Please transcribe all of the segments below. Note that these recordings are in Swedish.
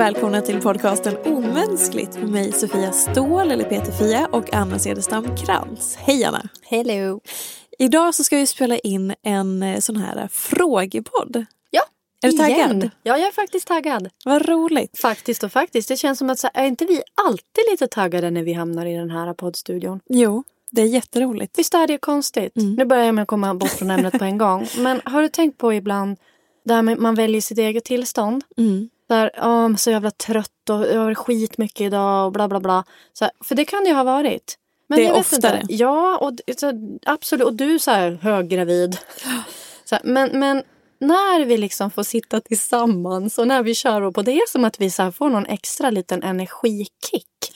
och välkomna till podcasten Omänskligt med mig Sofia Ståhl eller Peter Fia och Anna Cederstam Krantz. Hej Anna! Hello! Idag så ska vi spela in en eh, sån här frågepodd. Ja, Är du igen. taggad? Ja, jag är faktiskt taggad. Vad roligt! Faktiskt och faktiskt. Det känns som att så, är inte vi alltid lite taggade när vi hamnar i den här poddstudion? Jo, det är jätteroligt. Visst är det konstigt? Mm. Nu börjar jag med att komma bort från ämnet på en gång. Men har du tänkt på ibland med man väljer sitt eget tillstånd? Mm. Där, men så jävla trött och jag har varit skitmycket idag och bla bla bla. Så här, för det kan det ju ha varit. Men Det är jag vet oftare. Inte. Ja, och, så, absolut. Och du så här höggravid. Så här, men, men när vi liksom får sitta tillsammans och när vi kör på det är som att vi så får någon extra liten energikick.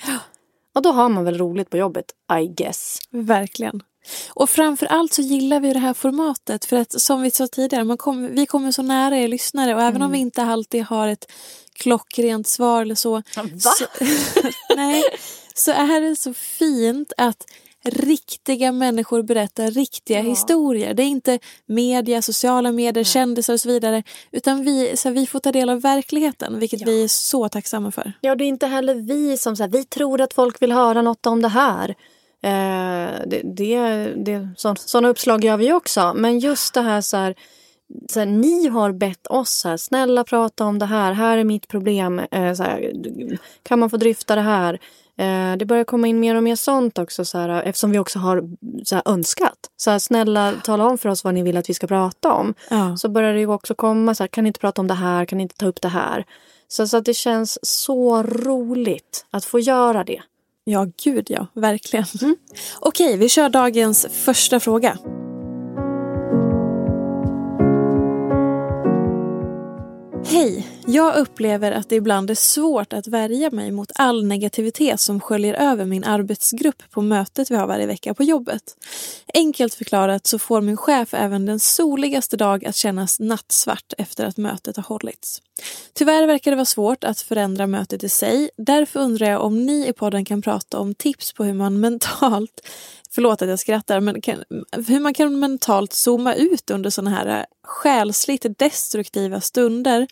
Och då har man väl roligt på jobbet, I guess. Verkligen. Och framför allt så gillar vi det här formatet för att som vi sa tidigare, man kommer- vi kommer så nära er lyssnare och även om vi inte alltid har ett klockrent svar eller så. Så, nej, så är det så fint att riktiga människor berättar riktiga Ja. historier. Det är inte media, sociala medier, kändisar och så vidare. Utan vi, så här, vi får ta del av verkligen, vilket Ja. vi är så tacksamma för. Ja, det är inte heller vi som säger vi tror att folk vill höra något om det här. Eh, det, det, det, så, sådana uppslag gör vi också. Men just det här så här, så här, ni har bett oss här, snälla prata om det här, här är mitt problem, eh, så här, kan man få dryfta det här? Eh, det börjar komma in mer och mer sånt också så här, eftersom vi också har så önskat. Så här, snälla tala om för oss vad ni vill att vi ska prata om. Ja. Så börjar det också komma så här, kan ni inte prata om det här, kan ni inte ta upp det här? Så, så att det känns så roligt att få göra det. Ja, gud ja. Verkligen. Mm. Okej, vi kör dagens första fråga. Hej! Jag upplever att det ibland är svårt att värja mig mot all negativitet som sköljer över min arbetsgrupp på mötet vi har varje vecka på jobbet. Enkelt förklarat så får min chef även den soligaste dag att kännas nattsvart efter att mötet har hållits. Tyvärr verkar det vara svårt att förändra mötet i sig. Därför undrar jag om ni i podden kan prata om tips på hur man mentalt Förlåt att jag skrattar, men kan, hur man kan mentalt zooma ut under sådana här själsligt destruktiva stunder.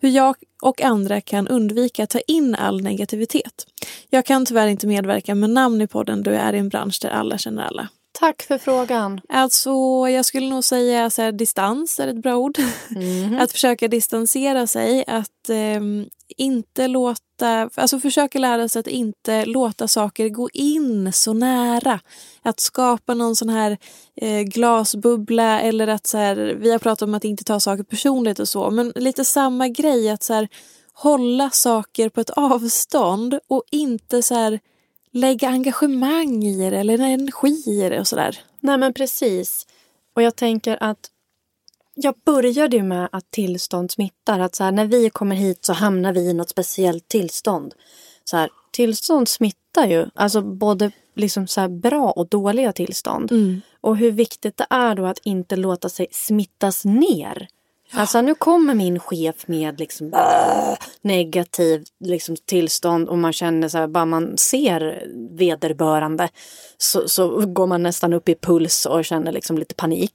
Hur jag och andra kan undvika att ta in all negativitet. Jag kan tyvärr inte medverka med namn i podden då jag är i en bransch där alla känner alla. Tack för frågan. Alltså, jag skulle nog säga så här, distans är ett bra ord. Att försöka distansera sig, att ehm, inte låta, alltså försöka lära sig att inte låta saker gå in så nära. Att skapa någon sån här eh, glasbubbla eller att så här, vi har pratat om att inte ta saker personligt och så, men lite samma grej att så här, hålla saker på ett avstånd och inte så här lägga engagemang i det eller energi i det och sådär. Nej men precis. Och jag tänker att jag började ju med att tillstånd smittar. Att så här, när vi kommer hit så hamnar vi i något speciellt tillstånd. Så här, tillstånd smittar ju. Alltså både liksom så bra och dåliga tillstånd. Och hur viktigt det är då att inte låta sig smittas ner. Alltså nu kommer min chef med liksom äh, negativ liksom, tillstånd och man känner så här, bara man ser vederbörande så, så går man nästan upp i puls och känner liksom lite panik.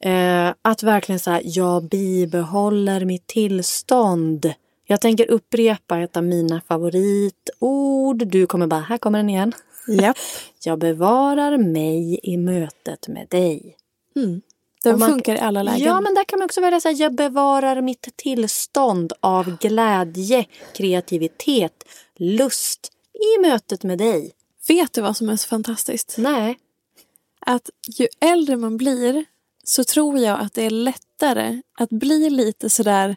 Eh, att verkligen säga jag bibehåller mitt tillstånd. Jag tänker upprepa ett av mina favoritord. Du kommer bara, här kommer den igen. Japp. Jag bevarar mig i mötet med dig. Mm. Den man- funkar i alla lägen. Ja, men där kan man också välja så här, jag bevarar mitt tillstånd av glädje, kreativitet, lust i mötet med dig. Vet du vad som är så fantastiskt? Nej. Att ju äldre man blir så tror jag att det är lättare att bli lite sådär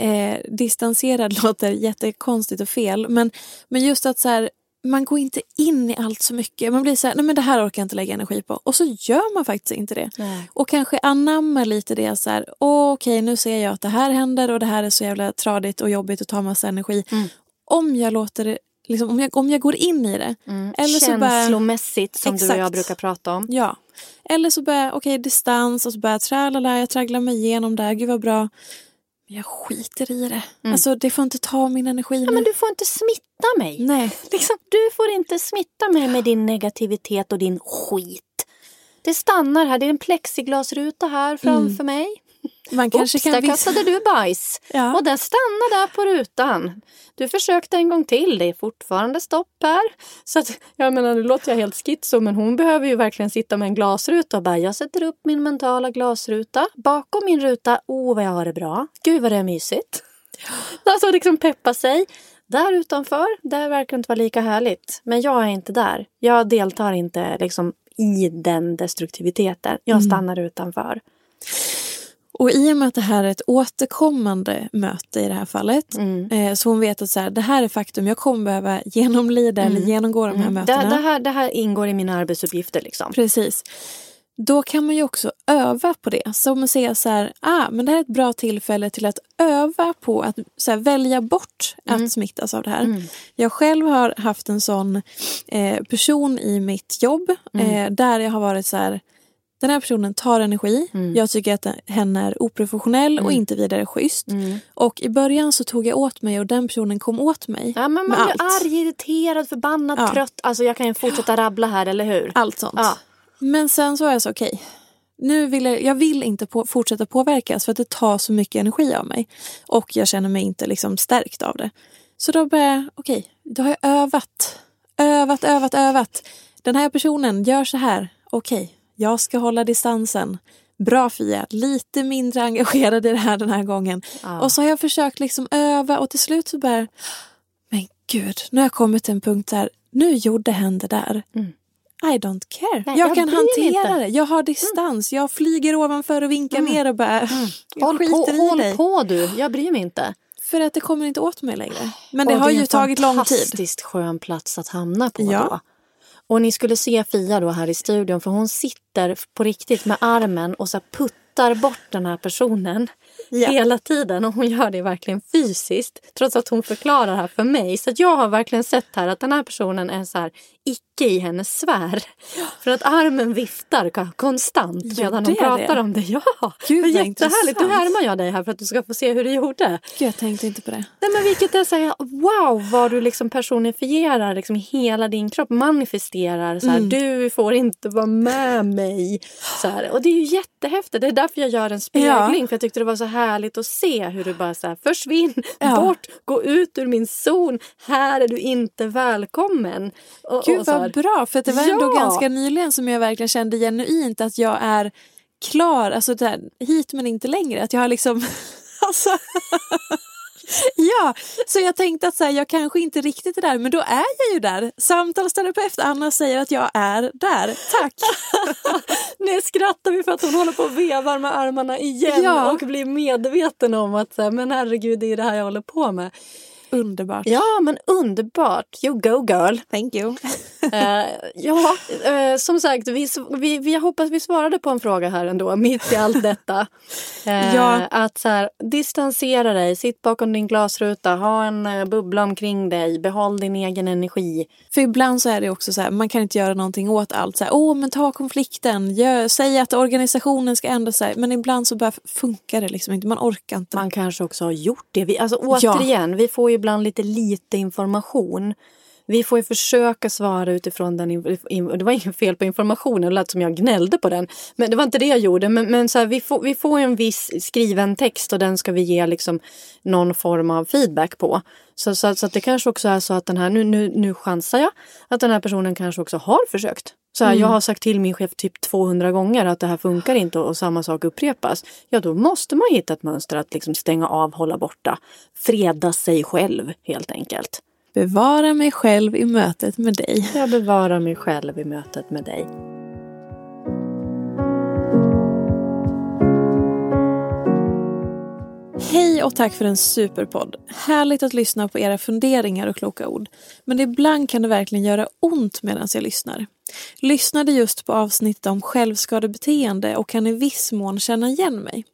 eh, distanserad låter jättekonstigt och fel. Men, men just att så här, man går inte in i allt så mycket. Man blir så här, nej men det här orkar jag inte lägga energi på. Och så gör man faktiskt inte det. Nej. Och kanske anamma lite det så här, "Åh, okej nu ser jag att det här händer och det här är så jävla tradigt och jobbigt och tar massa energi. Mm. Om jag låter det, liksom, om, jag, om jag går in i det. Eller så bara, Känslomässigt som du och jag Exakt. brukar prata om. ja. Eller så börjar jag, okej distans och så börjar jag tralala, jag tragglar mig igenom det här, gud vad bra. Jag skiter i det. Alltså det får inte ta min energi. Mm. Ja, men du får inte smitta mig. Nej. Liksom, du får inte smitta mig med din negativitet och din skit. Det stannar här. Det är en plexiglasruta här framför mig. Man kanske Oops, kan där vis- kastade du bajs. Ja. Och den stannar där på rutan. Du försökte en gång till, det är fortfarande stopp här. Så att, jag menar, nu låter jag helt schizo men hon behöver ju verkligen sitta med en glasruta och bara jag sätter upp min mentala glasruta bakom min ruta. Åh oh, vad jag har det bra. Gud vad det är mysigt. Alltså liksom peppa sig. Där utanför, där verkar det inte vara lika härligt. Men jag är inte där. Jag deltar inte liksom i den destruktiviteten. Jag stannar utanför. Och i och med att det här är ett återkommande möte i det här fallet Mm. eh, så hon vet att så här, det här är faktum, jag kommer behöva genomlida eller genomgå de här Mm. Det, mötena. det, här, det här ingår i mina arbetsuppgifter. Liksom. Precis. Då kan man ju också öva på det. Som att se så här, ah, men det här är ett bra tillfälle till att öva på att så här, välja bort att smittas av det här. Jag själv har haft en sån eh, person i mitt jobb eh, där jag har varit så här, den här personen tar energi. Jag tycker att henne är oprofessionell och inte vidare schysst. Och i början så tog jag åt mig och den personen kom åt mig. Ja, men man blir allt. arg, irriterad, förbannad, Ja. trött. Alltså jag kan ju fortsätta rabbla här, eller hur? Allt sånt. Ja. Men sen så var jag så okej. nu vill jag, jag vill inte på, fortsätta påverkas för att det tar så mycket energi av mig. Och jag känner mig inte liksom stärkt av det. Så då började jag, okej, då har jag övat. Övat, övat, övat. Den här personen gör så här. Okej, jag ska hålla distansen. Bra Fia, lite mindre engagerad i det här den här gången. Ja. Och så har jag försökt liksom öva och till slut så bara, men gud, nu har jag kommit till en punkt där, nu gjorde hen det där. I don't care. Nej, jag, jag kan hantera inte. det. Jag har distans. Jag flyger ovanför och vinkar ner och bara, jag Håll, på, skiter i håll dig. på du, jag bryr mig inte. För att det kommer inte åt mig längre. Men det Och har är ju en tagit lång tid. fantastiskt skön plats att hamna på Ja. då. Och ni skulle se Fia då här i studion för hon sitter på riktigt med armen och så puttar bort den här personen Ja. hela tiden. Och hon gör det verkligen fysiskt trots att hon förklarar här för mig. Så jag har verkligen sett här att den här personen är så här icke i hennes sfär. För att armen viftar konstant medan hon pratar det? om det. Ja, Gud, det är vad jättehärligt. Nu härmar jag dig här för att du ska få se hur du gjorde. Gud, jag tänkte inte på det. Nej, men vilket är så här, wow vad du liksom personifierar liksom hela din kropp. Manifesterar. Så här, Mm. Du får inte vara med mig. Så här, och det är ju jättehäftigt. Det är därför jag gör en spegling. För jag tyckte det var så härligt att se hur du bara så här, försvinn Ja. bort, gå ut ur min zon. Här är du inte välkommen. Och, Gud här, vad bra, för det var ändå Ja. ganska nyligen som jag verkligen kände genuint att jag är klar, alltså det här, hit men inte längre. Att jag har liksom, alltså, ja, så jag tänkte att så här, jag kanske inte riktigt är där, men då är jag ju där. Samtalsterapeut Anna säger att jag är där. Tack! Nu skrattar vi för att hon håller på och vevar med armarna igen Ja. och blir medveten om att så här, men herregud det är det här jag håller på med. Underbart. Ja, men underbart. You go girl. Thank you. Eh, ja, eh, som sagt, vi, vi, vi hoppas vi svarade på en fråga här ändå, mitt i allt detta. Eh, Ja. Att så här, distansera dig, sitt bakom din glasruta, ha en bubbla omkring dig, behåll din egen energi. För ibland så är det också så här, man kan inte göra någonting åt allt. Så här, Åh, men ta konflikten, gör, säg att organisationen ska ändra sig. Men ibland så bara funkar det liksom inte, man orkar inte. Man kanske också har gjort det. Vi, alltså, återigen, vi får ju ibland lite lite information. Vi får ju försöka svara utifrån den. Det var inget fel på informationen, det lät som jag gnällde på den. Men det var inte det jag gjorde. Men, men så här, vi, får, vi får en viss skriven text och den ska vi ge liksom någon form av feedback på. Så, så, så det kanske också är så att den här, nu, nu, nu chansar jag, att den här personen kanske också har försökt. Så här, Jag har sagt till min chef typ 200 gånger att det här funkar inte och samma sak upprepas. Ja, då måste man hitta ett mönster att liksom stänga av, hålla borta. Freda sig själv helt enkelt. Bevara mig själv i mötet med dig. Jag bevarar mig själv i mötet med dig. Hej och tack för en superpodd. Härligt att lyssna på era funderingar och kloka ord. Men ibland kan det verkligen göra ont medan jag lyssnar. Lyssnade just på avsnittet om självskadebeteende och kan i viss mån känna igen mig.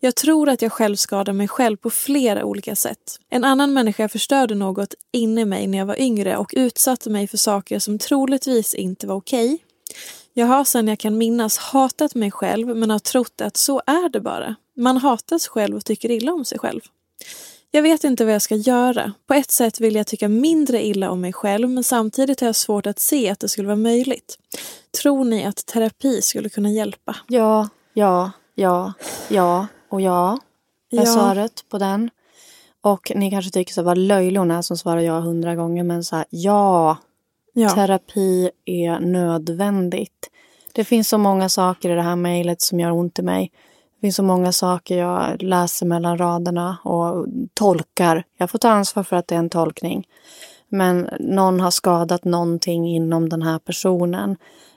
Jag tror att jag självskadar mig själv på flera olika sätt. En annan människa förstörde något inne i mig när jag var yngre och utsatte mig för saker som troligtvis inte var okej. Jag har sedan jag kan minnas hatat mig själv men har trott att så är det bara. Man hatas själv och tycker illa om sig själv. Jag vet inte vad jag ska göra. På ett sätt vill jag tycka mindre illa om mig själv men samtidigt har jag svårt att se att det skulle vara möjligt. Tror ni att terapi skulle kunna hjälpa? Ja, ja, ja, ja Och ja, är Ja. svaret på den. Och ni kanske tycker så vad löjlig hon är som svarar ja hundra gånger. Men så här, ja, Ja. terapi är nödvändigt. Det finns så många saker i det här mejlet som gör ont i mig. Det finns så många saker jag läser mellan raderna och tolkar. Jag får ta ansvar för att det är en tolkning. Men någon har skadat någonting inom den här personen.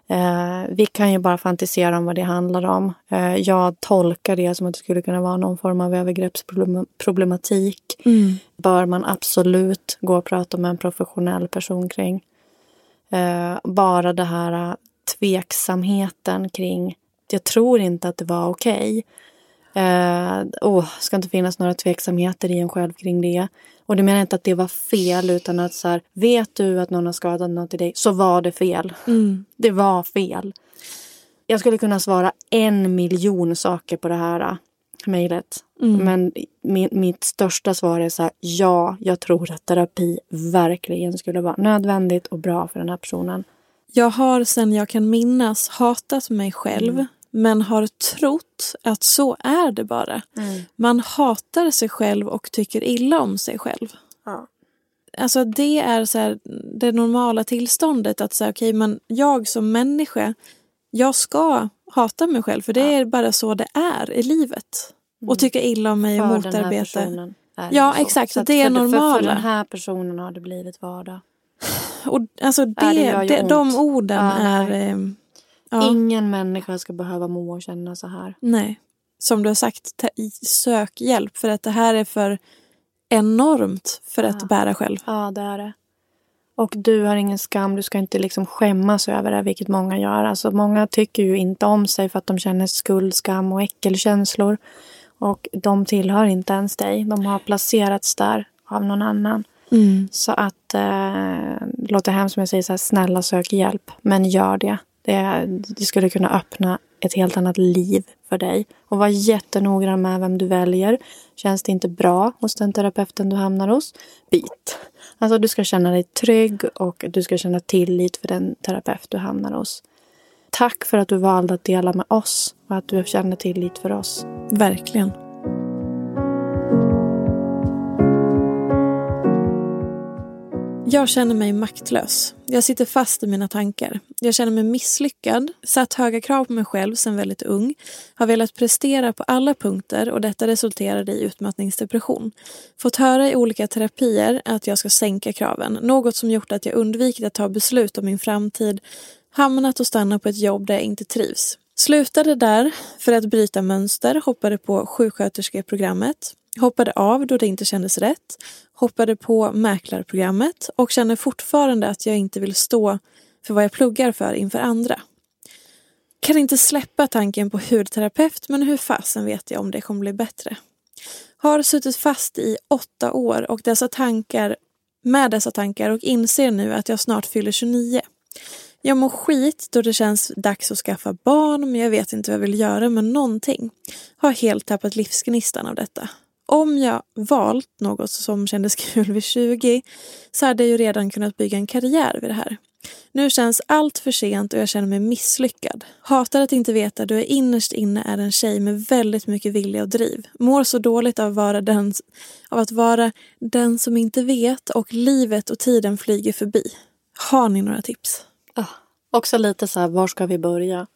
Eh, vi kan ju bara fantisera om vad det handlar om. Eh, jag tolkar det som att det skulle kunna vara någon form av övergreppsproblematik. Mm. Bör man absolut gå och prata med en professionell person kring. Eh, bara det här eh, tveksamheten kring jag tror inte att det var okej. Eh, oh, ska inte finnas några tveksamheter i en själv kring det. Och det menar inte att det var fel utan att så här, vet du att någon har skadat något i dig så var det fel. Mm. Det var fel. Jag skulle kunna svara en miljon saker på det här äh, mejlet. Mm. Men min, mitt största svar är så här, ja, jag tror att terapi verkligen skulle vara nödvändigt och bra för den här personen. Jag har sen jag kan minnas hatat mig själv Mm. Men har trott att så är det bara. Man hatar sig själv och tycker illa om sig själv. Ja. Alltså det är så här, det normala tillståndet att säga okej men jag som människa jag ska hata mig själv för det är bara så det är i livet. Och tycka illa om mig och Mm. För här motarbeta. Ja, så. exakt, Så det är för, För, för normala. den här personen har det blivit vardag. Och alltså det, det det, de orden Ja, är... ja, Ingen människa ska behöva må och känna så här. Nej. Som du har sagt, ta, sök hjälp för att det här är för enormt för att Ja. bära själv. Ja, det är det. Och du har ingen skam, du ska inte liksom skämmas över det, vilket många gör. Alltså många tycker ju inte om sig för att de känner skuld, skam och äckelkänslor. Och de tillhör inte ens dig. De har placerats där av någon annan. Så att, eh, det låter hemskt som jag säger så här, snälla sök hjälp. Men gör det det. Det skulle kunna öppna ett helt annat liv för dig. Och var jättenoggrann med vem du väljer. Känns det inte bra hos den terapeuten du hamnar hos, byt. Alltså du ska känna dig trygg och du ska känna tillit för den terapeut du hamnar hos. Tack för att du valde att dela med oss och att du känner tillit för oss. Verkligen. Jag känner mig maktlös. Jag sitter fast i mina tankar. Jag känner mig misslyckad, satt höga krav på mig själv sedan väldigt ung, har velat prestera på alla punkter och detta resulterade i utmattningsdepression. Fått höra i olika terapier att jag ska sänka kraven, något som gjort att jag undvikit att ta beslut om min framtid, hamnat och stannat på ett jobb där jag inte trivs. Slutade där för att bryta mönster, hoppade på sjuksköterskeprogrammet, hoppade av då det inte kändes rätt, hoppade på mäklarprogrammet och känner fortfarande att jag inte vill stå för vad jag pluggar för inför andra. Kan inte släppa tanken på hudterapeut men hur fasen vet jag om det kommer bli bättre? Har suttit fast i åtta år och dessa tankar med dessa tankar och inser nu att jag snart fyller 29. Jag mår skit då det känns dags att skaffa barn men jag vet inte vad jag vill göra med någonting. Har helt tappat livsgnistan av detta. Om jag valt något som kändes kul vid 20 så hade jag ju redan kunnat bygga en karriär vid det här. Nu känns allt för sent och jag känner mig misslyckad. Hatar att inte veta då jag innerst inne är en tjej med väldigt mycket vilja och driv. Mår så dåligt av, vara den, av att vara den som inte vet och livet och tiden flyger förbi. Har ni några tips? Ah, också lite så här, var ska vi börja?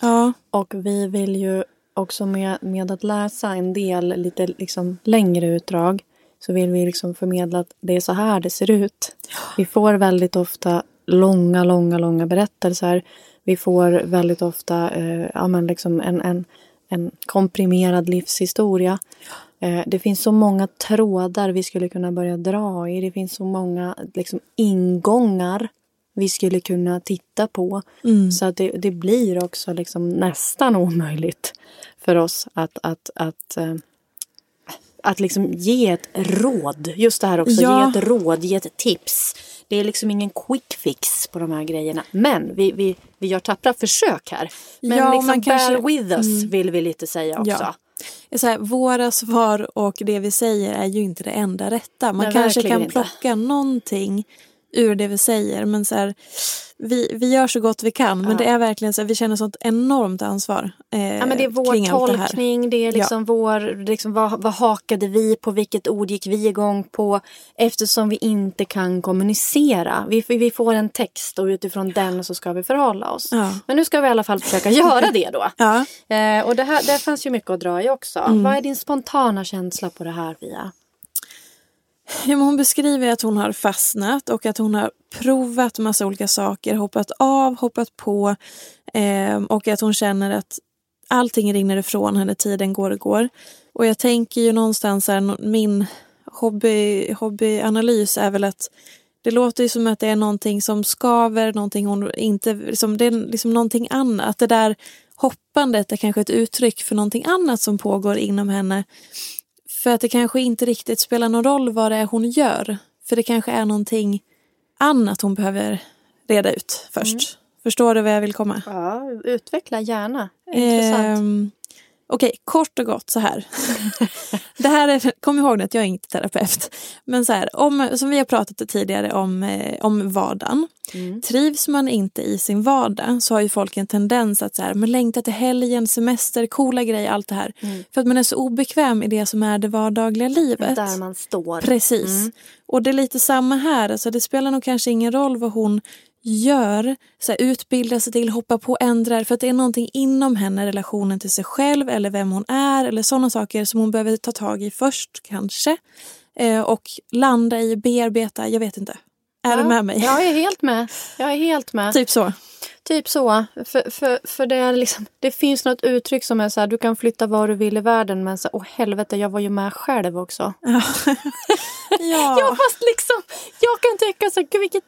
Ja, Och vi vill ju också med, med att läsa en del lite liksom längre utdrag så vill vi liksom förmedla att det är så här det ser ut. Vi får väldigt ofta långa, långa, långa berättelser. Vi får väldigt ofta eh, ja, men liksom en, en, en komprimerad livshistoria. Eh, det finns så många trådar vi skulle kunna börja dra i. Det finns så många liksom, ingångar vi skulle kunna titta på. Mm. Så att det, det blir också liksom nästan omöjligt för oss att, att, att, eh, att liksom ge ett råd. Just det här också, Ja. ge ett råd, ge ett tips. Det är liksom ingen quick fix på de här grejerna. Men vi, vi, vi gör tappra försök här. Men Ja, liksom man kanske- bear with us Mm. vill vi lite säga också. Ja. Så här, våra svar och det vi säger är ju inte det enda rätta. Man Nej, kanske kan inte. plocka någonting ur det vi säger. Men så här, vi, vi gör så gott vi kan. Men Ja. det är verkligen så här, vi känner sånt enormt ansvar. Eh, Ja, men det är vår kring allt det tolkning, det är liksom vår, liksom, vad, vad hakade vi på, vilket ord gick vi igång på? Eftersom vi inte kan kommunicera. Vi, vi får en text och utifrån den så ska vi förhålla oss. Ja. Men nu ska vi i alla fall försöka göra det då. Ja. Eh, och det här, där fanns ju mycket att dra i också. Mm. Vad är din spontana känsla på det här Via? Ja, men hon beskriver att hon har fastnat och att hon har provat massa olika saker, hoppat av, hoppat på eh, och att hon känner att allting rinner ifrån henne, tiden går och går. Och jag tänker ju någonstans här, min hobby, hobbyanalys är väl att det låter ju som att det är någonting som skaver, någonting hon inte, liksom, det är liksom någonting annat. Det där hoppandet är kanske ett uttryck för någonting annat som pågår inom henne. För att det kanske inte riktigt spelar någon roll vad det är hon gör. För det kanske är någonting annat hon behöver reda ut först. Förstår du vad jag vill komma? Ja, utveckla gärna. Intressant. Ehm, Okej, kort och gott så här. det här är, kom ihåg att jag är inte terapeut. Men så här, om, som vi har pratat tidigare om, eh, om vardagen. Mm. Trivs man inte i sin vardag så har ju folk en tendens att så här, men längta till helgen, semester, coola grejer, allt det här. Mm. För att man är så obekväm i det som är det vardagliga livet. Där man står. Precis. Mm. Och det är lite samma här. Alltså det spelar nog kanske ingen roll vad hon gör. Så här, utbilda sig till, hoppa på, ändrar. För att det är någonting inom henne, relationen till sig själv eller vem hon är eller sådana saker som hon behöver ta tag i först kanske. Eh, och landa i, bearbeta, jag vet inte. Är du Ja, med mig? Jag är helt med. Jag är helt med. Typ så. Typ så. För, för, för det, är liksom, det finns något uttryck som är så här, du kan flytta var du vill i världen men så, åh helvete, jag var ju med själv också. Ja. Ja, ja. fast liksom, jag kan tycka så här, gud vilket,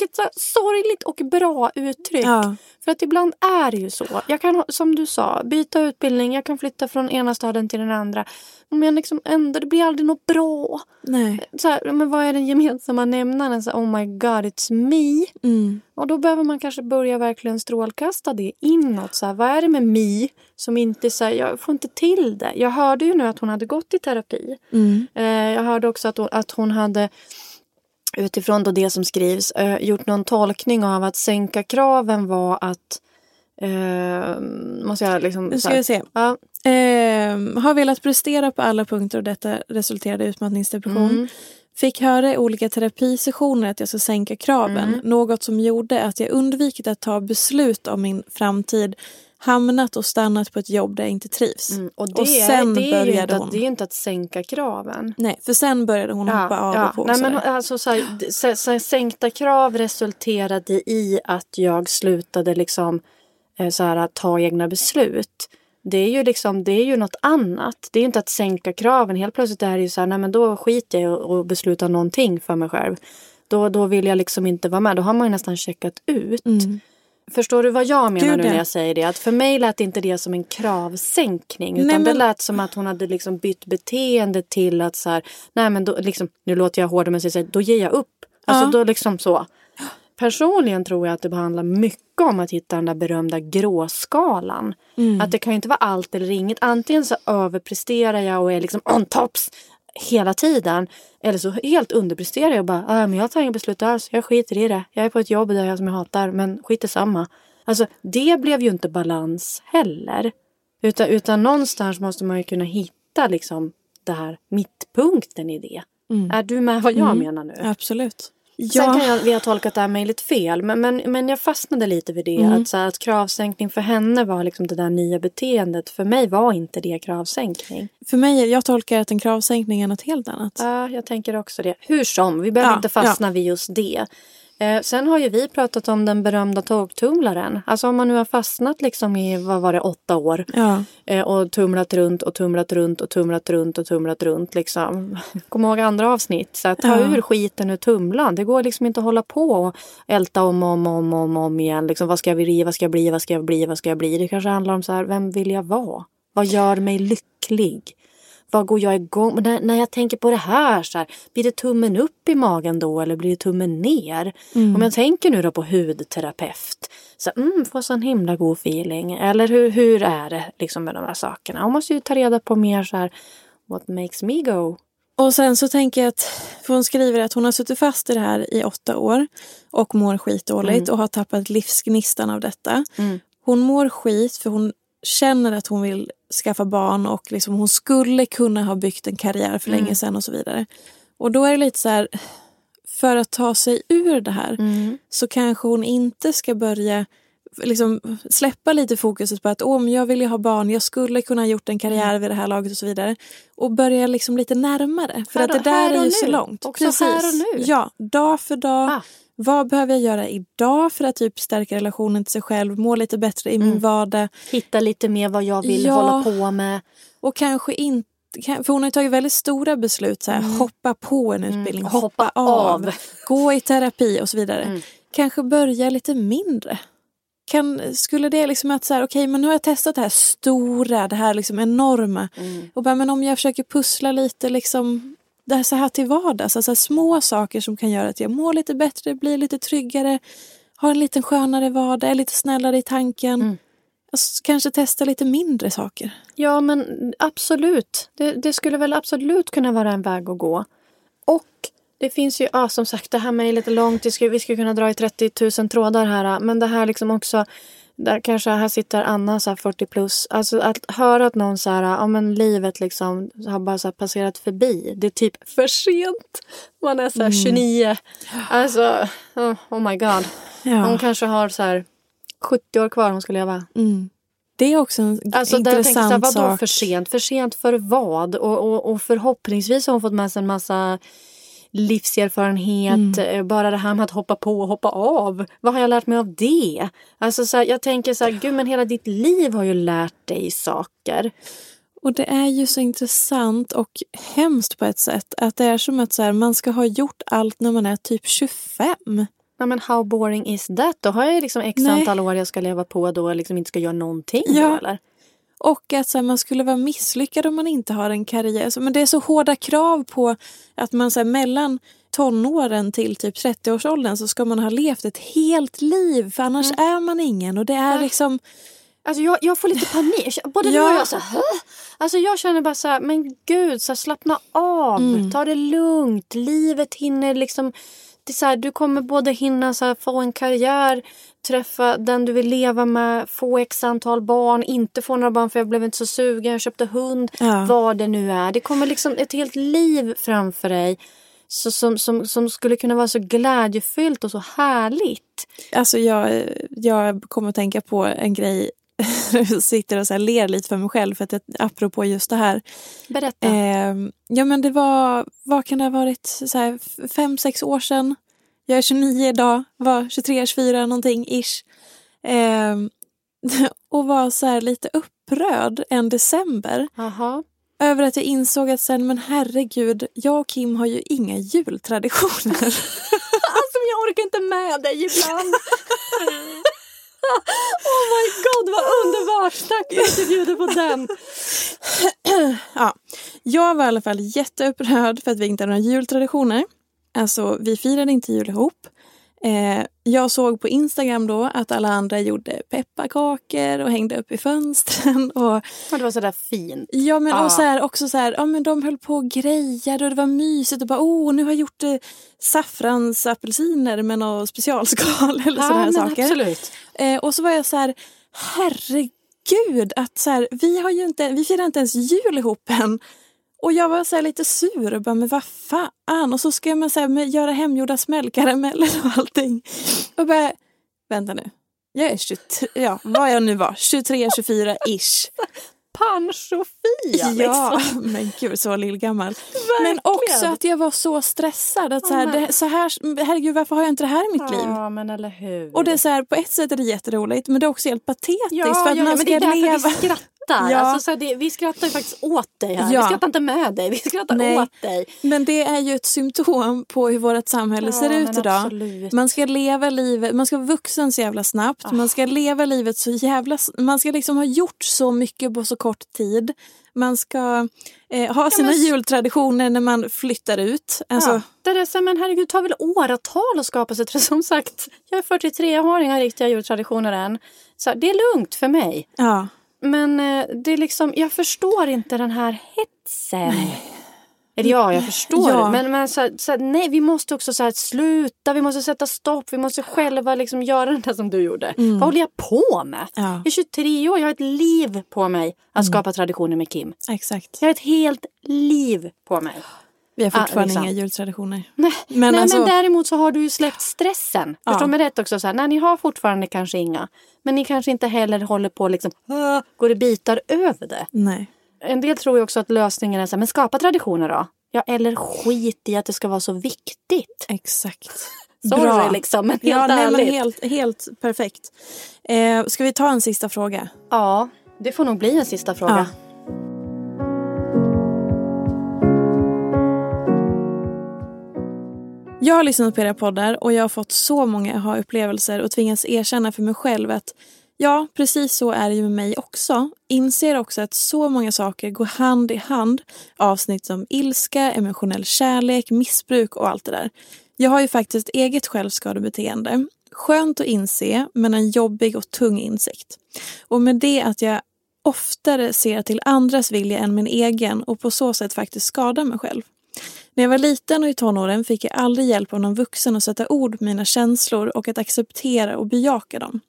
vilket sorgligt och bra uttryck. ja. För att ibland är det ju så. Jag kan, som du sa, byta utbildning, jag kan flytta från ena staden till den andra. Men liksom ändå, det blir aldrig något bra. Nej. Så här, men vad är den gemensamma nämnaren? Så oh my god, it's me. Mm. Och då behöver man kanske börja verkligen strålkasta det inåt. Så här, vad är det med mig som inte så här, jag får inte till det. Jag hörde ju nu att hon hade gått i terapi. Mm. Eh, jag hörde också att hon, att hon hade utifrån då det som skrivs eh, gjort någon tolkning av att sänka kraven var att eh, måste jag liksom Nu ska vi se. ja, Ehm, har velat prestera på alla punkter och detta resulterade i utmattningsdepression. mm, Fick höra i olika terapisessioner att jag ska sänka kraven. Mm. Något som gjorde att jag undvikit att ta beslut om min framtid. Hamnat och stannat på ett jobb där jag inte trivs. mm. Och det, Och sen det, är ju började inte hon. det är inte att sänka kraven. Nej, för sen började hon hoppa av och på. Nej, men alltså, så här, så, så, sänkta krav resulterade i att jag slutade liksom eh, så här, att ta egna beslut. Det är ju liksom, det är ju något annat. Det är ju inte att sänka kraven. Helt plötsligt är det ju så här, nej men då skiter jag i att besluta någonting för mig själv. Då, då vill jag liksom inte vara med. Då har man ju nästan checkat ut. Mm. Förstår du vad jag menar Gud, nu när jag säger det? Att för mig lät inte det som en kravsänkning. Utan Nej, det men- lät som att hon hade liksom bytt beteende till att så här, nej men då liksom, nu låter jag hårdare men säger då ger jag upp. Alltså Ja. då liksom så. Personligen tror jag att det handlar mycket om att hitta den där berömda gråskalan. Mm. Att det kan ju inte vara allt eller inget. Antingen så överpresterar jag och är liksom on tops hela tiden. Eller så helt underpresterar jag och bara, ah, men jag tar inga beslut alls. Jag skiter i det. Jag är på ett jobb där jag som jag hatar, men skit i samma. Alltså det blev ju inte balans heller. Utan, utan någonstans måste man ju kunna hitta liksom det här mittpunkten i det. Mm. Är du med vad jag Mm. menar nu? Absolut. Sen kan Ja, jag, vi har tolkat det här mejlet fel, men, men, men jag fastnade lite vid det. Mm. Att, så här, att kravsänkning för henne var liksom det där nya beteendet. För mig var inte det kravsänkning. för mig, jag tolkar att en kravsänkning är något helt annat. Ja, jag tänker också det. Hur som, vi behöver Ja, inte fastna vid just det. Eh, sen har ju vi pratat om den berömda tågtumlaren. Alltså om man nu har fastnat liksom i, vad var det, åtta år. Ja. Eh, och tumlat runt och tumlat runt och tumlat runt och tumlat runt liksom. Kom ihåg andra avsnitt. Så ta Ja. ur skiten ur tumlan. Det går liksom inte att hålla på och älta om och om, om, om, om igen. Liksom, vad ska jag bli, vad ska jag bli, vad ska jag bli, vad ska jag bli? Det kanske handlar om så här, vem vill jag vara? Vad gör mig lycklig? Vad går jag igång Men när, när jag tänker på det här, så här, blir det tummen upp i magen då eller blir det tummen ner? Mm. Om jag tänker nu då på hudterapeut, så mm, får sån himla god feeling. Eller hur, hur är det liksom med de här sakerna? Man måste ju ta reda på mer så här, what makes me go? Och sen så tänker jag att, för hon skriver att hon har suttit fast i det här i åtta år och mår skitdåligt och har tappat livsgnistan av detta. Mm. Hon mår skit för hon känner att hon vill skaffa barn och liksom hon skulle kunna ha byggt en karriär för länge sedan och så vidare. Och då är det lite så här, för att ta sig ur det här Mm. så kanske hon inte ska börja liksom, släppa lite fokuset på att men jag vill ju ha barn, jag skulle kunna ha gjort en karriär vid det här laget och så vidare. Och börja liksom lite närmare. För Här att det där är ju så nu. långt. Också här och nu. Ja, dag för dag. Ah. Vad behöver jag göra idag för att typ stärka relationen till sig själv, må lite bättre i min Mm. vardag. Hitta lite mer vad jag vill Ja. hålla på med. Och kanske inte för hon har tagit väldigt stora beslut, så här, hoppa på en utbildning, Mm, hoppa, hoppa av, av. gå i terapi och så vidare. Mm. Kanske börja lite mindre. Kan, skulle det liksom att så här, okej men nu har jag testat det här stora, det här liksom enorma. Mm. Och bara, men om jag försöker pussla lite liksom, det här så här till vardags, alltså små saker som kan göra att jag mår lite bättre, blir lite tryggare, har en lite skönare vardag, är lite snällare i tanken. Mm. Alltså, kanske testa lite mindre saker. Ja, men absolut. Det, det skulle väl absolut kunna vara en väg att gå. Och det finns ju, ja, som sagt, det här med lite långt. Vi skulle, vi skulle kunna dra i 30 000 trådar här. Men det här liksom också, där kanske här sitter Anna så här 40 plus. Alltså att höra att någon så här, ja men livet liksom har bara så passerat förbi. Det är typ för sent. Man är så här 29. Alltså, oh, oh my god. Hon Ja. kanske har så här 70 år kvar hon ska leva. Mm. Det är också en Alltså där jag tänker så här, intressant vadå sak. för sent? För sent för vad? Och, och, och förhoppningsvis har hon fått med sig en massa livserfarenhet. Mm. eh, Bara det här med att hoppa på och hoppa av. Vad har jag lärt mig av det? Alltså så här, jag tänker så här, gud men hela ditt liv har ju lärt dig saker. Och det är ju så intressant och hemskt på ett sätt att det är som att så här, man ska ha gjort allt när man är typ 25. Ja, men how boring is that? Då har jag liksom x Nej. antal år jag ska leva på då jag liksom inte ska göra någonting. Ja. Då, eller? Och att så här, man skulle vara misslyckad om man inte har en karriär. Alltså, men det är så hårda krav på att man så här, mellan tonåren till typ 30-årsåldern så ska man ha levt ett helt liv för annars är man ingen. Och det är Nej. liksom... Alltså jag, jag får lite panik. Både Ja. nu och jag så här? Alltså jag känner bara så här, men gud, så här, slappna av. Mm. Ta det lugnt. Livet hinner liksom... Det är så här, du kommer både hinna så här, få en karriär, träffa den du vill leva med, få x antal barn, inte få några barn för jag blev inte så sugen, jag köpte hund, Ja. vad det nu är. Det kommer liksom ett helt liv framför dig så, som, som, som skulle kunna vara så glädjefyllt och så härligt. Alltså jag, jag kommer att tänka på en grej. sitter och så ler lite för mig själv för att jag, apropå just det här. Berätta. Eh, ja men det var, vad kan det ha varit, så här, fem, sex år sedan. Jag är 29 idag, var 23, 24 någonting ish. Eh, och var så här lite upprörd en december Jaha. över att jag insåg att sen men herregud, jag och Kim har ju inga jultraditioner. Alltså jag orkar inte med dig ibland oh my god vad underbart. Tack för att du bjuder på den. ja, jag var i alla fall jätteupprörd för att vi inte hade några jultraditioner. Alltså, vi firade inte jul ihop. Eh, jag såg på Instagram då att alla andra gjorde pepparkakor och hängde upp i fönstren. Och, Ja, det var sådär fint. ja, men, Ah. och så här, också så här, ja, men de höll på och grejade och det var mysigt. Och bara, oh, nu har jag gjort eh, saffransapelsiner med något specialskal eller sådana här saker. absolut. Eh, och så var jag så här, herregud, att så här, vi, har ju inte, vi firar inte ens jul ihop än. Och jag var så lite sur och bara, men vad fan. Och så ska man så här, göra hemgjorda smällkarameller och allting. Och bara, vänta nu. Jag är 23, ja vad jag nu var, 23, 24 ish. Pan-Sofia Ja, liksom. men gud så lillgammal. Men också att jag var så stressad. Att så här, men- det, så här, herregud varför har jag inte det här i mitt liv? Ja men eller hur. Och det är så här, på ett sätt är det jätteroligt men det är också helt patetiskt ja, för att ja, man men ska det är därför leva... vi skrattar. Ja. Alltså, så det, vi skrattar ju faktiskt åt dig här. Ja. Vi skrattar inte med dig, vi skrattar Nej. åt dig. Men det är ju ett symptom på hur vårt samhälle ser ut men idag. absolut. Man ska leva livet, man ska vara vuxen så jävla snabbt. Ah. Man ska leva livet så jävla... Man ska liksom ha gjort så mycket på så kort tid. Man ska eh, ha sina men s- jultraditioner när man flyttar ut. Alltså, ja. Det är så, men herregud, det tar väl åratal att skapa sig. Som sagt, jag är 43, jag har inga riktiga jultraditioner än. Så det är lugnt för mig. ja. Men eh, det är liksom, jag förstår inte den här hetsen. Eller ja, jag förstår. Ja. Men, men så, så, nej, vi måste också så här, sluta, vi måste sätta stopp, vi måste själva liksom göra det som du gjorde. Vad håller jag på med? Ja. Jag är 23 år, jag har ett liv på mig att skapa traditioner med Kim. Exakt. Jag har ett helt liv på mig. Vi har fortfarande liksom. inga jultraditioner. Nej, Men nej alltså- men däremot så har du ju släppt stressen. Ja. Förstår mig rätt också? Så här, nej, ni har fortfarande kanske inga. Men ni kanske inte heller håller på liksom, går i bitar över det. Nej. En del tror ju också att lösningen är så här, men skapa traditioner då. Ja, eller skit i att det ska vara så viktigt. Exakt. Sorry liksom, men helt ja, nej, men helt, helt perfekt. Eh, ska vi ta en sista fråga? Ja, det får nog bli en sista fråga. Ja. Jag har lyssnat på era poddar och jag har fått så många aha-upplevelser och tvingats erkänna för mig själv att ja, precis så är det ju med mig också. Inser också att så många saker går hand i hand. Avsnitt som ilska, emotionell kärlek, missbruk och allt det där. Jag har ju faktiskt eget självskadebeteende. Skönt att inse, men en jobbig och tung insikt. Och med det att jag oftare ser till andras vilja än min egen och på så sätt faktiskt skadar mig själv. När jag var liten och i tonåren fick jag aldrig hjälp av någon vuxen att sätta ord på mina känslor och att acceptera och bejaka dem.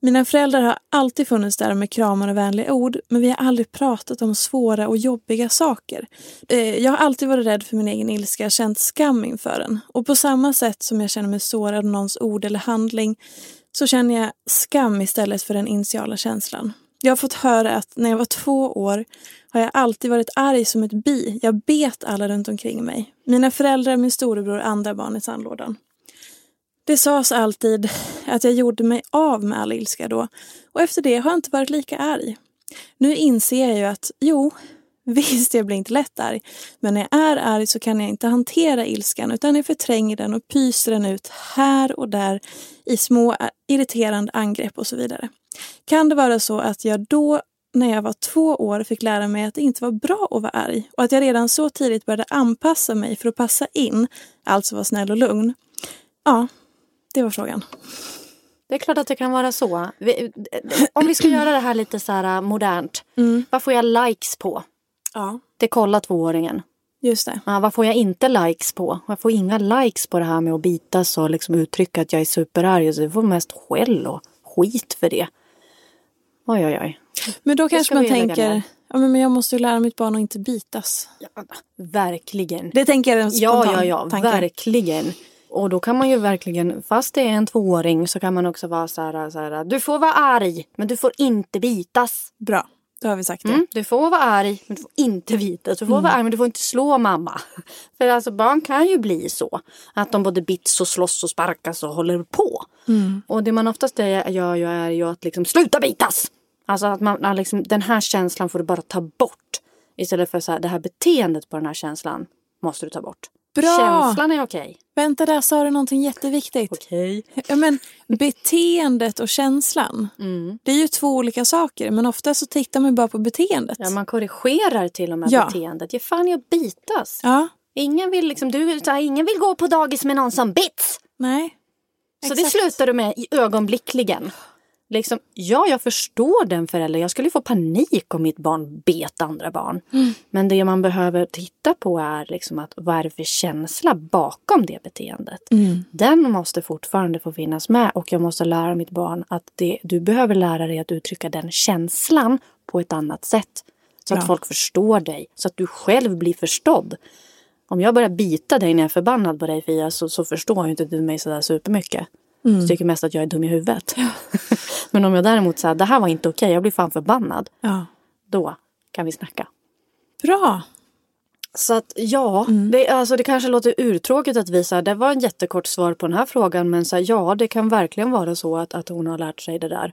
Mina föräldrar har alltid funnits där med kramar och vänliga ord men vi har aldrig pratat om svåra och jobbiga saker. Eh, jag har alltid varit rädd för min egen ilska, känt skam inför den. Och på samma sätt som jag känner mig sårad av någons ord eller handling så känner jag skam istället för den initiala känslan. Jag har fått höra att när jag var två år har jag alltid varit arg som ett bi. Jag bet alla runt omkring mig. Mina föräldrar, min storebror och andra barn i sandlådan. Det sades alltid att jag gjorde mig av med all ilska då och efter det har jag inte varit lika arg. Nu inser jag ju att jo, visst jag blir inte lätt arg, men när jag är arg så kan jag inte hantera ilskan utan jag förtränger den och pyser den ut här och där i små irriterande angrepp och så vidare. Kan det vara så att jag då när jag var två år fick lära mig att det inte var bra att vara arg och att jag redan så tidigt började anpassa mig för att passa in, alltså vara snäll och lugn? Ja, det var frågan. Det är klart att det kan vara så. Vi, om vi ska göra det här lite så här modernt. Vad får jag likes på? Ja, Det kollar tvååringen. just det. Ja, vad får jag inte likes på? Jag får inga likes på det här med att bitas och liksom uttrycka att jag är superarg. Så jag får mest skäll och skit för det. Oj, oj, oj. Men då kanske man tänker, ja, men jag måste ju lära mitt barn att inte bitas. Ja, verkligen. Det tänker jag Ja, ja, ja, tanke. verkligen. Och då kan man ju verkligen, fast det är en tvååring så kan man också vara så här, så här du får vara arg men du får inte bitas. Bra, då har vi sagt det. Mm, du får vara arg men du får inte bitas. Du får vara arg men du får inte slå mamma. För alltså barn kan ju bli så. Att de både bits och slåss och sparkas och håller på. Och det man oftast gör ju är ju att liksom sluta bitas. Alltså att man liksom, den här känslan får du bara ta bort. Istället för så här, det här beteendet på den här känslan måste du ta bort. Bra! Känslan är okej. Vänta, där sa du någonting jätteviktigt. Okej. Ja, men beteendet och känslan, Mm. det är ju två olika saker. Men ofta så tittar man bara på beteendet. Ja, man korrigerar till och med Ja. beteendet. Ge fan i att bitas. Ja, Ingen vill liksom, du, här, ingen vill gå på dagis med någon som bits. nej. Så det Exakt. slutar du med i ögonblickligen. Liksom, ja, jag förstår den föräldern. Jag skulle få panik om mitt barn bet andra barn. Mm. Men det man behöver titta på är liksom att vad är det för känsla bakom det beteendet. Mm. Den måste fortfarande få finnas med och jag måste lära mitt barn att det, du behöver lära dig att uttrycka den känslan på ett annat sätt. Så Bra. att folk förstår dig, så att du själv blir förstådd. Om jag börjar bita dig när jag är förbannad på dig Fia så, så förstår ju inte du mig sådär supermycket. Mm. Du tycker mest att jag är dum i huvudet. Men om jag däremot säger det här var inte okej, jag blir fan förbannad. Ja. Då kan vi snacka. Bra. Så att ja, Mm. det, alltså, det kanske låter urtråkigt att visa. Det var en jättekort svar på den här frågan. Men så här, ja, det kan verkligen vara så att, att hon har lärt sig det där.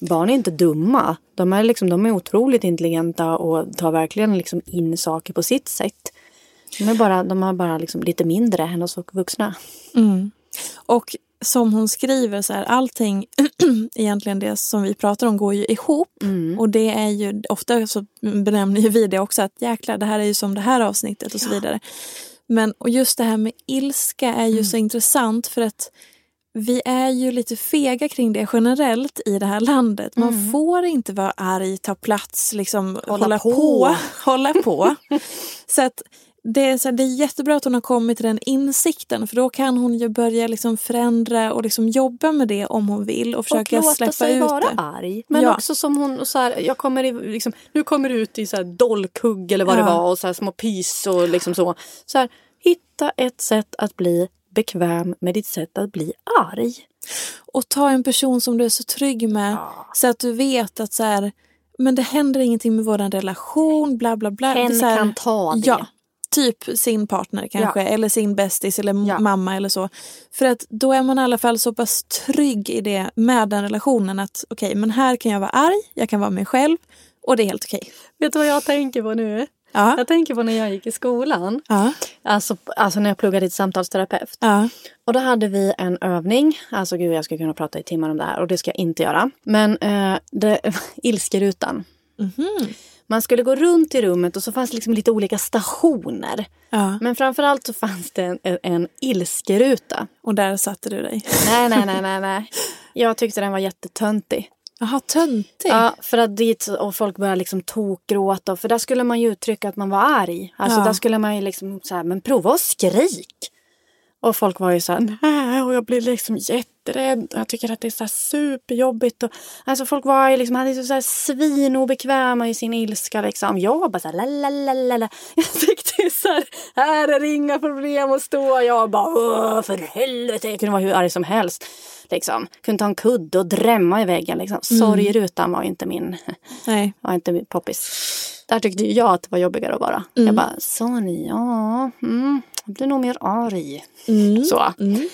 Barn är inte dumma. De är, liksom, de är otroligt intelligenta och tar verkligen liksom in saker på sitt sätt. De är bara, de är bara liksom lite mindre än oss vuxna. Mm. Och som hon skriver så här, allting egentligen det som vi pratar om går ju ihop. Och det är ju, ofta så benämner ju vi det också att jäklar det här är ju som det här avsnittet och så vidare. Men och just det här med ilska är ju så intressant för att vi är ju lite fega kring det generellt i det här landet. Man får inte vara arg, ta plats, liksom hålla, Hålla på. på. hålla på. Så att det är, så här, det är jättebra att hon har kommit till den insikten för då kan hon ju börja liksom förändra och liksom jobba med det om hon vill och försöka och låta släppa sig ut vara det. arg. Men Ja. också som hon, så här, jag kommer i, liksom, nu kommer du ut i så här dolkhugg eller vad det Ja. var och så här små pys och liksom så. så här, hitta ett sätt att bli bekväm med ditt sätt att bli arg. Och ta en person som du är så trygg med så att du vet att så här, men det händer ingenting med vår relation, bla bla bla. Hen Det här- kan ta det. Ja, typ sin partner kanske eller sin bästis eller Ja. mamma eller så. För att då är man i alla fall så pass trygg i det med den relationen att okej, men här kan jag vara arg, jag kan vara mig själv och det är helt okej. Vet du vad jag tänker på nu? Ja. Jag tänker på när jag gick i skolan. Ja. Alltså, alltså när jag pluggade till samtalsterapeut. Ja. Och då hade vi en övning. Alltså gud jag skulle kunna prata i timmar om det här och det ska jag inte göra. Men eh, det, ilskerutan. Mhm. Man skulle gå runt i rummet och så fanns det liksom lite olika stationer. ja. Men framförallt så fanns det en, en ilskeruta. Och där satte du dig. Nej, nej, nej, nej, nej. Jag tyckte den var jättetöntig. Jaha, töntig. Ja, för att dit och folk började liksom tokgråta. För där skulle man ju uttrycka att man var arg. Alltså Ja. där skulle man ju liksom så här, men prova att skrik. Och folk var ju så här, nej, och jag blir liksom jätterädd. Jag tycker att det är så superjobbigt. Och, alltså folk var ju liksom, hade så här svinobekväma i sin ilska liksom. Jag var bara så här, la la la la la. Jag tyckte så här, här är det inga problem att stå. Jag bara, för helvete. Jag kunde vara hur arg som helst. Liksom. Kunde ta en kudde och drämma i väggen. Liksom. Sorgrutan var inte min, Nej. var inte min poppis. Där tyckte jag att det var jobbigare att vara. Jag bara, ni? Ja, mm, jag blir nog mer arg. Mm. Så. Mm.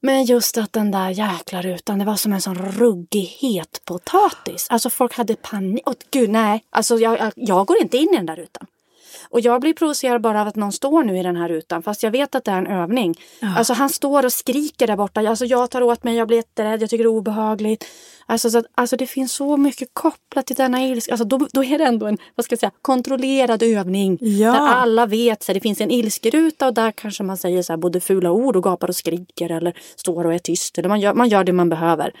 Men just att den där jäkla rutan, det var som en sån ruggig het potatis. Alltså folk hade panik. Åh gud nej, alltså jag, jag, jag går inte in i den där rutan. Och jag blir provocerad bara av att någon står nu i den här rutan fast jag vet att det är en övning. Alltså han står och skriker där borta. Alltså jag tar åt mig, jag blir jätterädd, jag tycker det är obehagligt. Alltså, så att, alltså det finns så mycket kopplat till denna ilska. Alltså då, då är det ändå en vad ska jag säga, kontrollerad övning. Ja. Där alla vet att det finns en ilskeruta och där kanske man säger så här, både fula ord och gapar och skriker eller står och är tyst. Eller man, gör, man gör det man behöver.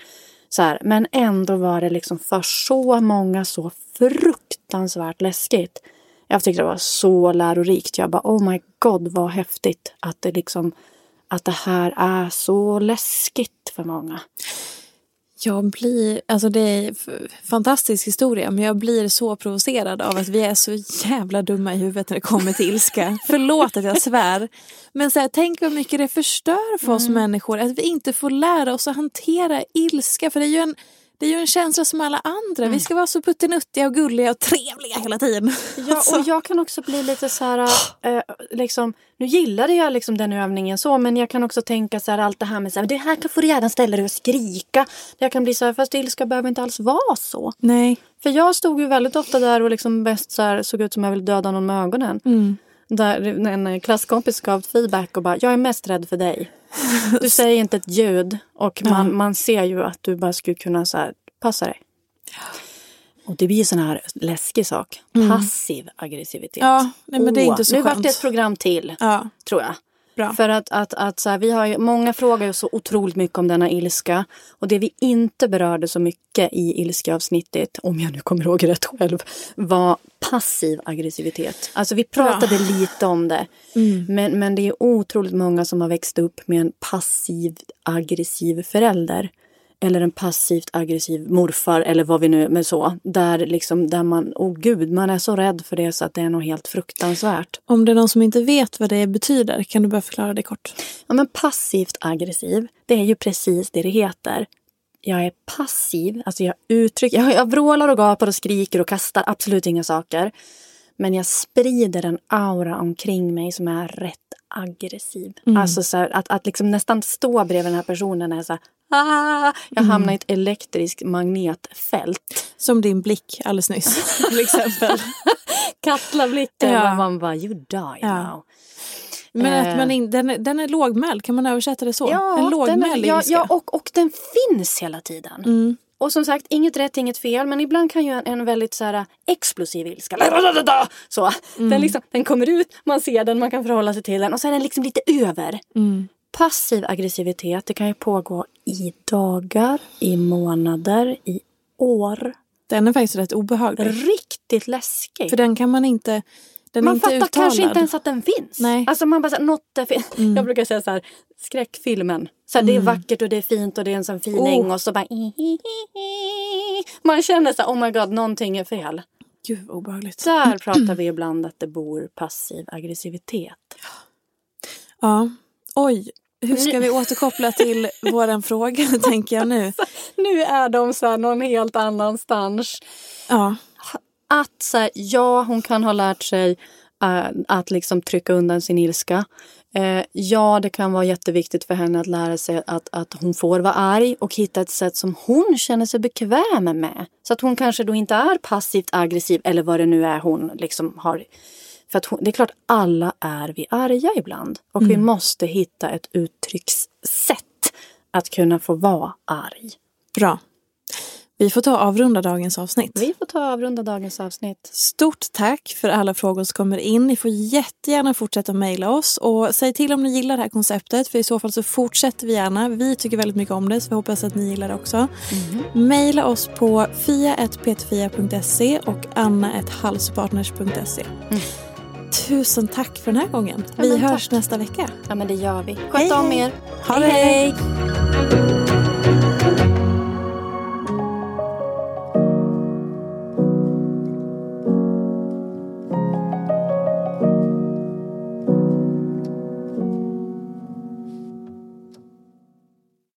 Så här. Men ändå var det liksom för så många så fruktansvärt läskigt. Jag tyckte det var så lärorikt. Jag bara oh my god vad häftigt att det liksom att det här är så läskigt för många. Jag blir, alltså det är en fantastisk historia men jag blir så provocerad av att vi är så jävla dumma i huvudet när det kommer till ilska. Förlåt att jag svär. Men så här, tänk vad mycket det förstör för oss människor att vi inte får lära oss att hantera ilska. För det är ju en, det är ju en känsla som alla andra. Vi ska vara så puttinuttiga och gulliga och trevliga hela tiden. Ja, Alltså. och jag kan också bli lite så här, eh, liksom, nu gillade jag liksom den övningen så, men jag kan också tänka så här, allt det här med så här, det här kan få du gärna ställa dig och skrika. Jag kan bli så här, fast ilska behöver inte alls vara så. Nej. För jag stod ju väldigt ofta där och liksom bäst så här, såg ut som jag ville döda någon med ögonen. Mm. Där en klasskompis gav feedback och bara, jag är mest rädd för dig. Du säger inte ett ljud och man, man ser ju att du bara skulle kunna så här, passa dig. Och det blir en sån här läskig sak. Passiv aggressivitet. Mm. Ja, nej, men det är inte så Nu vart det ett program till, Ja, tror jag. Bra. För att, att, att så här, vi har ju, många frågar ju så otroligt mycket om denna ilska. Och det vi inte berörde så mycket i ilskeavsnittet, om jag nu kommer ihåg rätt själv, var passiv aggressivitet. Alltså vi pratade lite om det. Mm. Men, men det är otroligt många som har växt upp med en passiv aggressiv förälder. Eller en passivt aggressiv morfar eller vad vi nu men så. Där liksom, där man, åh gud, man är så rädd för det så att det är nog helt fruktansvärt. Om det är någon som inte vet vad det betyder kan du bara förklara det kort. Ja, men passivt aggressiv, det är ju precis det det heter. Jag är passiv, alltså jag uttrycker, jag, jag vrålar och gapar och skriker och kastar absolut inga saker. Men jag sprider en aura omkring mig som är rätt aggressiv. Alltså så här, att, att liksom nästan stå bredvid den här personen är så här, ah, jag hamnar i ett elektriskt magnetfält. Som din blick alldeles nyss till exempel. Katlablicken, Ja. man bara you die Ja. now. Men att Eh. man in, den, är, den är lågmäld, kan man översätta det så? en den lågmäld ja, ja och, och den finns hela tiden. Mm. Och som sagt, inget rätt, inget fel. Men ibland kan ju en, en väldigt så här, explosiv ilska. Så, Mm. den, liksom, den kommer ut, man ser den, man kan förhålla sig till den. Och sen är den liksom lite över. Mm. Passiv aggressivitet, det kan ju pågå i dagar, i månader, i år. Den är faktiskt rätt obehaglig. Riktigt läskig. För den kan man inte... Den man fattar uttalad. kanske inte ens att den finns. Nej. Alltså man bara så här, något är fel. Mm. Jag brukar säga så här, skräckfilmen. Så här, Det är vackert och det är fint och det är en sån fin Oh. äng och så bara Man känner så här, oh my god, någonting är fel. Gud vad obehagligt. Där pratar vi ibland att det bor passiv aggressivitet. Ja. Oj, hur ska vi återkoppla till våran fråga tänker jag nu. Nu är de så här någon helt annanstans. Ja. Att så här, ja, hon kan ha lärt sig eh, att liksom trycka undan sin ilska. Eh, ja, det kan vara jätteviktigt för henne att lära sig att, att hon får vara arg och hitta ett sätt som hon känner sig bekväm med. Så att hon kanske då inte är passivt aggressiv eller vad det nu är hon liksom har. För att hon, det är klart, alla är vi arga ibland. Och vi måste hitta ett uttryckssätt att kunna få vara arg. Bra. Vi får ta och avrunda dagens avsnitt. Vi får ta och avrunda dagens avsnitt. Stort tack för alla frågor som kommer in. Ni får jättegärna fortsätta mejla oss och säg till om ni gillar det här konceptet för i så fall så fortsätter vi gärna. Vi tycker väldigt mycket om det så vi hoppas att ni gillar det också. Mejla oss på fia.peterfia.se och anna.halspartners.se. Tusen tack för den här gången. Ja, vi hörs tack. nästa vecka. Ja, men det gör vi. Sköt Hej, om hej. er. Ha det. hej.